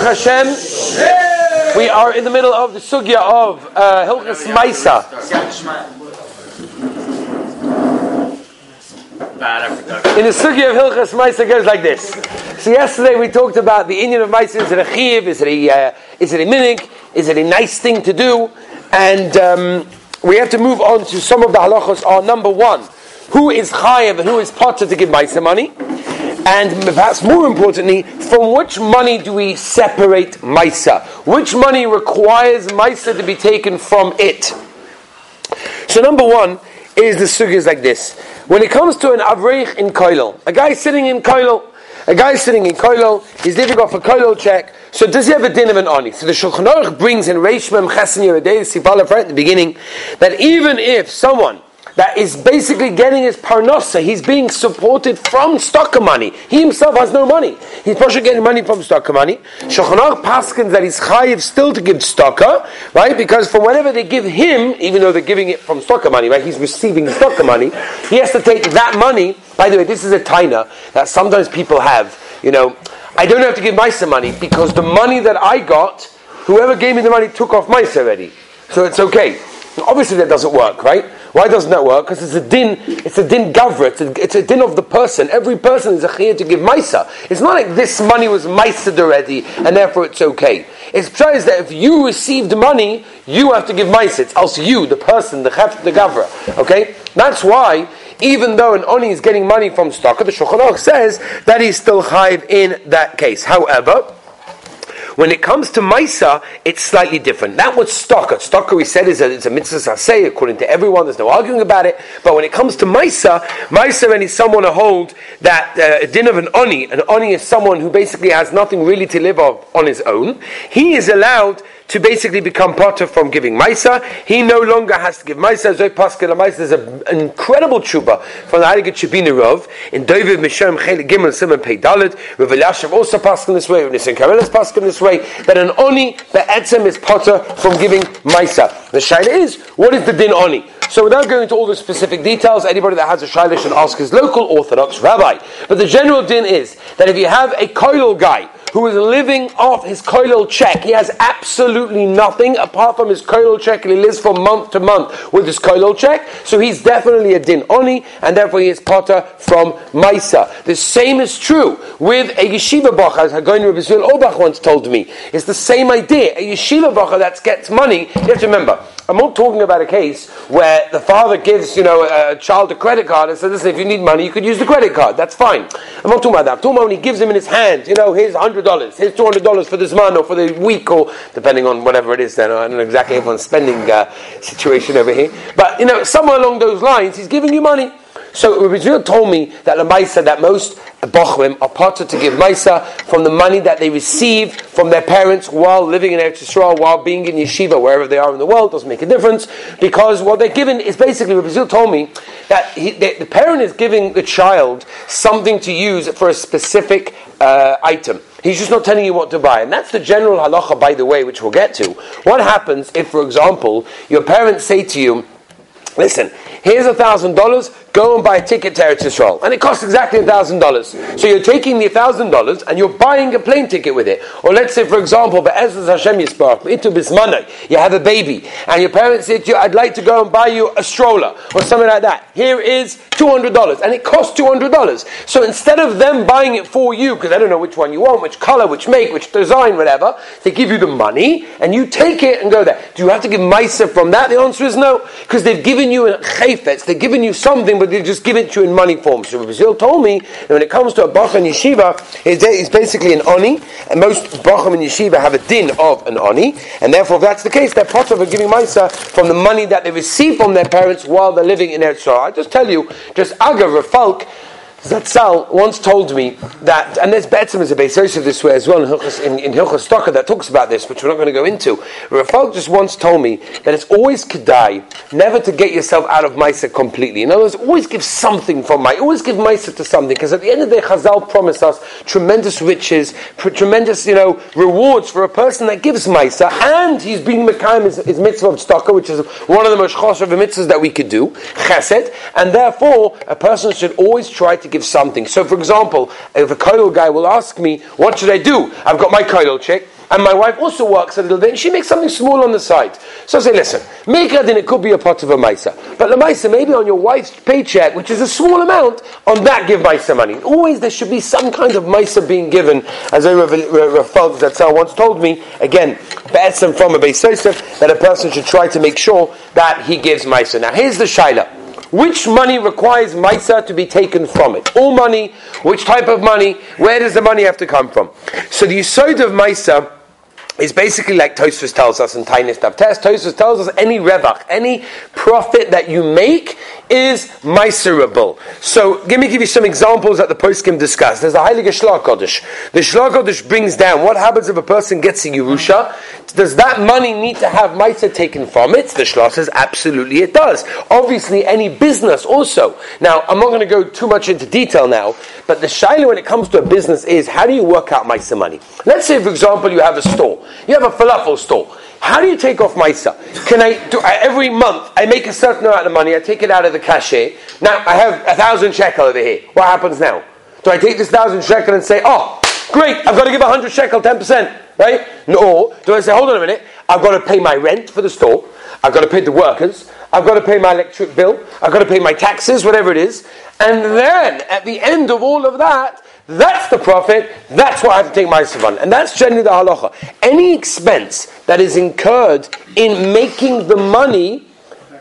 Baruch Hashem, we are in the middle of the sugya of uh, Hilchas Maisa. In the sugya of Hilchas Maisa goes like this. So yesterday we talked about the Indian of Maisa. Is it a chiv? Is it a uh, is it a minik? Is it a nice thing to do? And um, we have to move on to some of the halachos. Are number one, who is chayiv and who is potter to give Maisa money? And perhaps more importantly, from which money do we separate Maisa? Which money requires Maisa to be taken from it? So number one is the sugyas like this. When it comes to an avreich in Koilel, a guy sitting in Koilel, a guy sitting in Koilel, he's living off a Koilel check, so does he have a din of an ani? So the Shulchan Aruch brings in Reish Mem Chesed Yeridei Sifalef right at the beginning, that even if someone that is basically getting his parnosa. He's being supported from stock money. He himself has no money. He's probably getting money from stock money. Shulchan Aruch paskins that he's chayiv still to give stocka, right? Because for whatever they give him, even though they're giving it from stock money, right? He's receiving stock money. He has to take that money. By the way, this is a taina that sometimes people have. You know, I don't have to give Maisa money because the money that I got, whoever gave me the money took off Maisa already. So it's okay. Obviously, that doesn't work, right? Why doesn't that work? Because it's a din, it's a din gavra, it's a, it's a din of the person. Every person is a chiyah to give maisa. It's not like this money was maisa already, and therefore it's okay. It's is that if you received money, you have to give maisa. It's also you, the person, the chef, the gavra. Okay? That's why, even though an oni is getting money from stock, the Shulchan says that he's still chayiv in that case. However, when it comes to Maisa, it's slightly different. That was Stocker. Stocker, we said, is a, it's a mitzvah say according to everyone. There's no arguing about it. But when it comes to Maisa, Maisa is someone to hold that uh, din of an Oni. An Oni is someone who basically has nothing really to live off on his own. He is allowed to basically become potter from giving Maisa. He no longer has to give Maisa. Zoy Pascal Maisa. is an incredible tshuba from the Heilige Chebiner Rov in David Mishem Chelik Gimel Simon Pei Dalet. Rav Elyashiv also Pascal this way. Rav Nissen Karelitz Pascal this way. That an Oni Be'etzem is potter from giving Maisa. The shaila is, what is the din Oni? So without going into all the specific details, anybody that has a shaila should ask his local Orthodox rabbi. But the general din is that if you have a koilel guy who is living off his koilel check. He has absolutely nothing apart from his koilel check, and he lives from month to month with his koilel check. So he's definitely a din oni, and therefore he is potter from Maisa. The same is true with a yeshiva bacha, as Hagoyin Rabbi Zul Obach once told me. It's the same idea. A yeshiva bacha that gets money, you have to remember, I'm not talking about a case where the father gives, you know, a child a credit card and says, listen, if you need money, you could use the credit card. That's fine. I'm not talking about that. I'm talking about when he gives him in his hand, you know, here's $100, here's $200 for this month or for the week or depending on whatever it is then. I don't know exactly everyone's spending uh, situation over here. But, you know, somewhere along those lines, he's giving you money. So Rabbi told me that the Maisa, that most Bochrim are parted to give Maisa from the money that they receive from their parents while living in Eretz Yisrael, while being in yeshiva, wherever they are in the world, doesn't make a difference, because what they're given is basically, Rabbi told me that he, the, the, parent is giving the child something to use for a specific uh, item. He's just not telling you what to buy. And that's the general halacha, by the way, which we'll get to. What happens if, for example, your parents say to you, listen, here's a thousand dollars, go and buy a ticket to Eretz Yisrael. And it costs exactly $1,000. So you're taking the $1,000 and you're buying a plane ticket with it. Or let's say, for example, Be'ezaz Hashem Yisparach, into Bismanai, you have a baby, and your parents say to you, I'd like to go and buy you a stroller, or something like that. Here is $200, and it costs $200. So instead of them buying it for you, because they don't know which one you want, which color, which make, which design, whatever, they give you the money, and you take it and go there. Do you have to give Maisa from that? The answer is no, because they've given you a chayfetz, they've given you something but they just give it to you in money form. So Brazil told me that when it comes to a Bach and Yeshiva, it's basically an Oni, and most Bacham and Yeshiva have a din of an Oni, and therefore if that's the case, they're part of giving Maisa from the money that they receive from their parents while they're living in Eretz I just tell you, just Agav, a Falk, Zatzal once told me that, and there's Betzim as a basis of this way as well in in, in Hilchas Stocker that talks about this, which we're not going to go into. Rafal just once told me that it's always kedai never to get yourself out of Maisa completely. In other words, always give something from Maisa. Always give Maisa to something, because at the end of the day, Chazal promised us tremendous riches, tremendous, you know, rewards for a person that gives Maisa, and he's being Mekayim his, his mitzvah of Stocker, which is one of the most choshev mitzvahs that we could do, Chesed, and therefore, a person should always try to give something. So, for example, if a koilel guy will ask me, what should I do? I've got my koilel check, and my wife also works a little bit, and she makes something small on the side. So I say, listen, make it, then it could be a pot of a maisa. But the maisa, maybe on your wife's paycheck, which is a small amount, on that give maisa money. Always there should be some kind of maisa being given, as I that someone once told me, again, from a Beis Yosef, that a person should try to make sure that he gives maisa. Now here's the shaila. Which money requires Maisa to be taken from it? All money, which type of money, where does the money have to come from? So the Yisod of Maisa is basically like Tosfos tells us in Tainis Test. Tosfos tells us any revach, any profit that you make is miserable. So, give me give you some examples that the poskim discuss. There's a Heilige Shlah Kodesh. The Shlah Kodesh brings down what happens if a person gets a Yerusha. Does that money need to have mitzvah taken from it? The Shlah says absolutely it does. Obviously, any business also. Now, I'm not going to go too much into detail now, but the shaila when it comes to a business is how do you work out mitzvah money? Let's say, for example, you have a store. You have a falafel store. How do you take off Maisa? Can I do every month I make a certain amount of money, I take it out of the cachet. Now I have a thousand shekel over here. What happens now? Do I take this thousand shekel and say, oh, great, I've got to give a hundred shekel, ten percent, right? No. Do I say, hold on a minute, I've got to pay my rent for the store, I've got to pay the workers, I've got to pay my electric bill, I've got to pay my taxes, whatever it is, and then at the end of all of that, that's the profit. That's what I have to take my on. And that's generally the halacha. Any expense that is incurred in making the money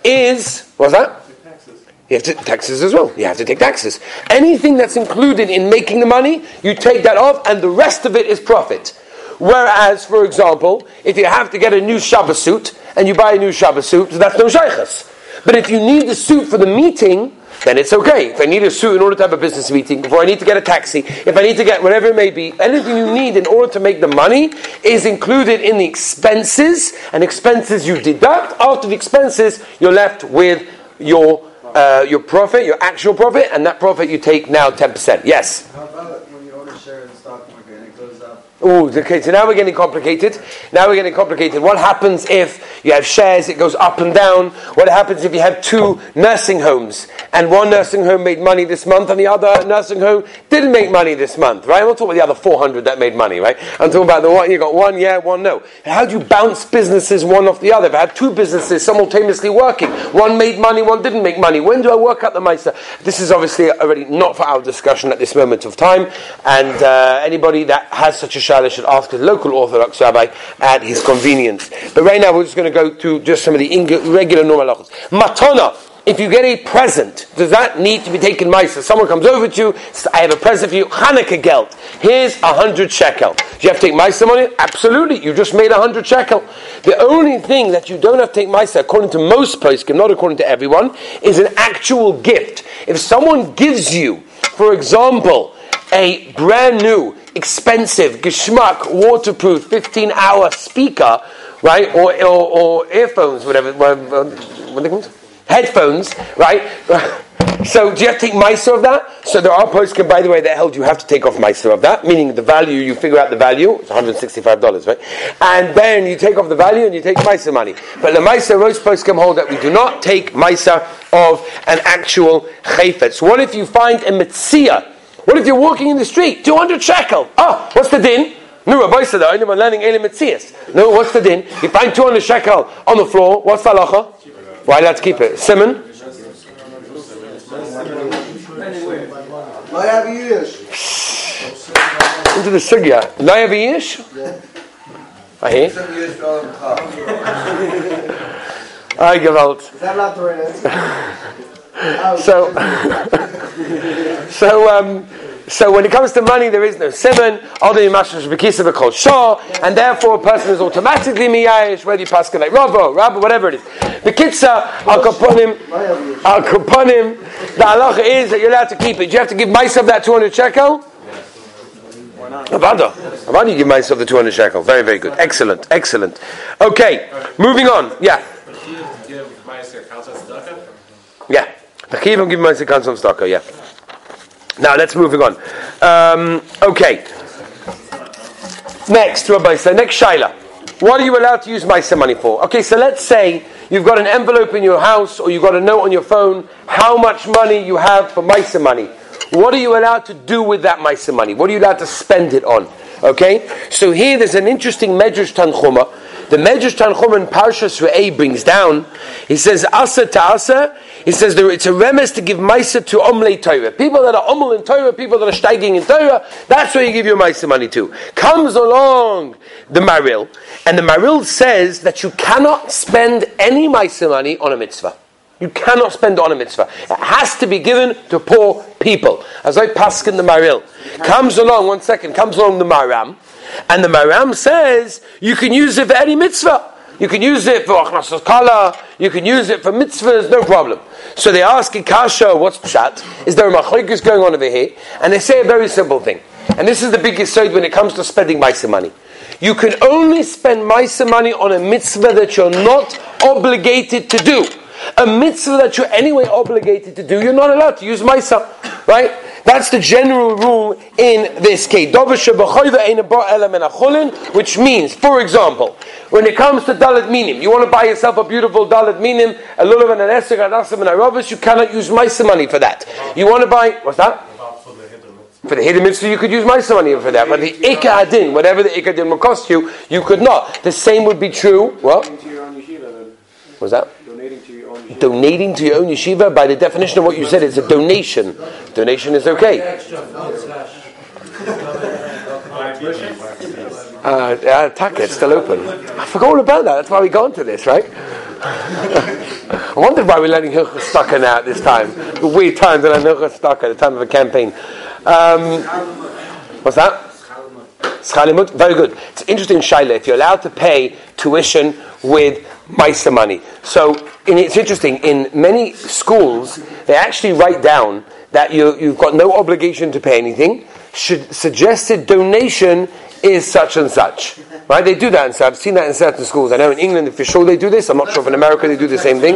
is, what's that? Taxes. You have to taxes as well. You have to take taxes. Anything that's included in making the money, you take that off, and the rest of it is profit. Whereas, for example, if you have to get a new Shabbos suit and you buy a new Shabbos suit, that's no shaykhs. But if you need the suit for the meeting, then it's okay. If I need a suit in order to have a business meeting, if I need to get a taxi, if I need to get whatever it may be, anything you need in order to make the money is included in the expenses, and expenses you deduct. After the expenses, you're left with your uh, your profit, your actual profit, and that profit you take now 10%. Yes? How about when you own a share in the stock market and it goes up? Oh, okay. So now we're getting complicated. Now we're getting complicated. What happens if you have shares? It goes up and down. What happens if you have two nursing homes and one nursing home made money this month and the other nursing home didn't make money this month? Right? I'm not talking about the other 400 that made money. Right? I'm talking about the one you got one, yeah, one no. how do you bounce businesses one off the other? If I had two businesses simultaneously working, one made money, one didn't make money. When do I work out the meister? This is obviously already not for our discussion at this moment of time. And uh, anybody that has such a Shaila should ask his local Orthodox rabbi at his convenience. But right now we're just going to go to just some of the regular normal halachos. Matana. If you get a present, does that need to be taken So Someone comes over to you, I have a present for you, Hanukkah geld. Here's a hundred shekel. Do you have to take Maisa money? Absolutely. You just made a hundred shekel. The only thing that you don't have to take Maisa, according to most poskim, not according to everyone, is an actual gift. If someone gives you, for example, a brand new, expensive, geschmack, waterproof, 15 hour speaker, right? Or, or, or earphones, whatever, what they called? Headphones, right? So do you have to take Meiser of that? So there are posts. poskim, by the way, that held you have to take off Meiser of that, meaning the value, you figure out the value, it's $165, right? And then you take off the value and you take Meiser money. But the Meiser, most poskim hold that we do not take Meiser of an actual chayfet. So what if you find a Metzia, what if you're walking in the street? 200 shekel. Oh, what's the din? No, Rabbi said, I'm learning Elim Metzias. No, what's the din? You find 200 shekel on the floor, what's the halacha? Why let's keep it? Simon? Into the sugya. Laya v'yish? I hear. I gewalt. Is that not the right answer? so, so, um, so when it comes to money, there is no simon. And therefore, a person is automatically miyayish, whether you pass like Rabbo, Rabbo, whatever it is. The kitza, al kaponim, al kaponim. The halacha is that you're allowed to keep it. Do you have to give myself that 200 shekel? Avada. Avada, you give myself the 200 shekel. Very, very good. Excellent, excellent. Okay, moving on. Yeah. Yeah. The Chiyuv give Ma'aseh Kansom Staka, yeah. Now let's moving on. Um, okay. Next, Rabbi say next Shaila. What are you allowed to use Maisa money for? Okay, so let's say you've got an envelope in your house or you've got a note on your phone, how much money you have for Maisa money. what are you allowed to do with that Maisa money? What are you allowed to spend it on? Okay? So here there's an interesting Medrash Tanchuma. The Medrash Tanchuma in Parshas Re'eh brings down, he says, Asa to Asa, he says there, it's a remes to give Maisa to Omlei Torah. People that are Omel in Torah, people that are steiging in Torah, that's where you give your Maisa money to. Comes along the Maril, and the Maril says that you cannot spend any Maisa money on a mitzvah. You cannot spend on a mitzvah. It has to be given to poor people. As I pass in the Maril. Comes along, one second, comes along the Maram, and the Maram says you can use it for any mitzvah. You can use it for achnasas kala, you can use it for mitzvahs, no problem. So they ask Ikasha, what's pshat? Is there a machlokes going on over here? And they say a very simple thing. And this is the biggest side when it comes to spending maisa money. You can only spend maisa money on a mitzvah that you're not obligated to do. A mitzvah that you're anyway obligated to do, you're not allowed to use maisa, right? That's the general rule in this case. Which means, for example, when it comes to daled minim, you want to buy yourself a beautiful daled minim, a lulav and an esek, an asim and a ravis, you cannot use maisa money for that. You want to buy, what's that? For the hidden mitzvah, you could use my money for that. But the ikka adin, whatever the ikka adin will cost you, you could not. The same would be true. What? was that? Donating to your own yeshiva. By the definition of what you said, it's a donation. Donation is okay. Uh, uh, Taka, it's still open. I forgot all about that. That's why we got into this, right? I wondered why we're letting Stucker now at this time. Weird times Hilchah Stucker at the time of a campaign. Um, what's that? Schalimut, very good. It's interesting, Shaila, if you're allowed to pay tuition with Meister money. So it's interesting, in many schools, they actually write down that you, you've got no obligation to pay anything. Should, suggested donation is such and such. Right? They do that, and so I've seen that in certain schools. I know in England, for sure, they do this. I'm not sure if in America they do the same thing.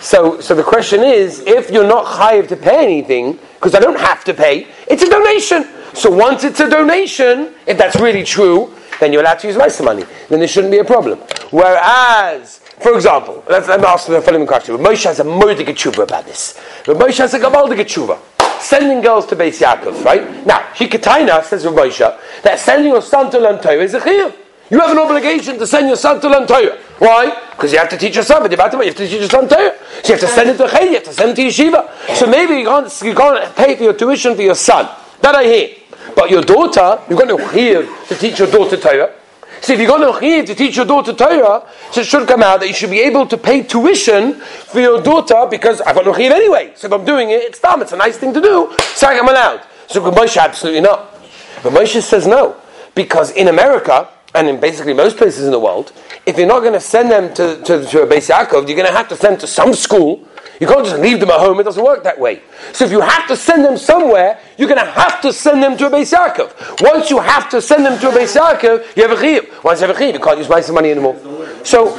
So, so the question is, if you're not chayiv to pay anything, because I don't have to pay, it's a donation. So once it's a donation, if that's really true, then you're allowed to use my money. Then there shouldn't be a problem. Whereas, for example, let's, let me ask the following question. Moshe has a murder tshuva about this. But Moshe has a gabaldig tshuva. Sending girls to Beis Yaakov, right? Now, Hikataina says Rav Moshe that sending your son to learn Torah is a chiyuv. You have an obligation to send your son to learn Torah. Why? Because you have to teach your son, but you have to teach your son Torah. So you have to send him to Chay, you have to send him to Yeshiva. So maybe you can't, you can't pay for your tuition for your son. That I hear. But your daughter, you've got no chiyuv to teach your daughter Torah. So if you've got no chiyuv to teach your daughter Torah, so it should come out that you should be able to pay tuition for your daughter because I've got no chiyuv anyway. So if I'm doing it, it's dumb. It's a nice thing to do. So I'm allowed. So Moshe absolutely not. But Moshe says no. Because in America, and in basically most places in the world, if you're not going to send them to, to, to a Beis Yaakov, you're going to have to send them to some school. You can't just leave them at home. It doesn't work that way. So if you have to send them somewhere, you're going to have to send them to a Beis Yaakov. Once you have to send them to a Beis Yaakov, you have a chiyuv. Once you have a chiyuv, you can't use my money anymore. So,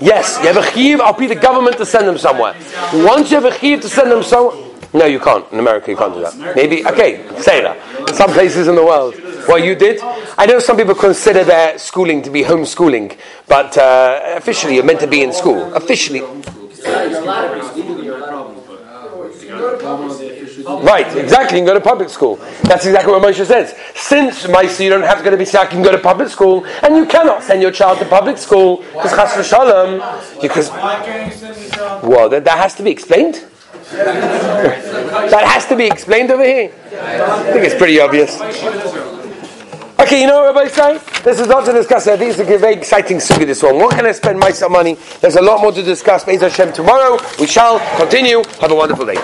yes, you have a chiyuv. I'll be the government to send them somewhere. Once you have a chiyuv to send them somewhere, no, you can't. In America, you can't do that. Maybe, okay, say that. In some places in the world. Well, you did? I know some people consider their schooling to be homeschooling, but uh, officially you're meant to be in school. Officially. Right, exactly. You can go to public school. That's exactly what Moshe says. Since Maisa, you don't have to go to Bisak, you can go to public school, and you cannot send your child to public school because Chas v'Shalom. Because well, that, that has to be explained. that has to be explained over here. I think it's pretty obvious. Okay, you know what everybody's saying? This is not to discuss. I think it's a very exciting sugi, this one. What can I spend my money? There's a lot more to discuss. Be'ez Hashem tomorrow. We shall continue. Have a wonderful day.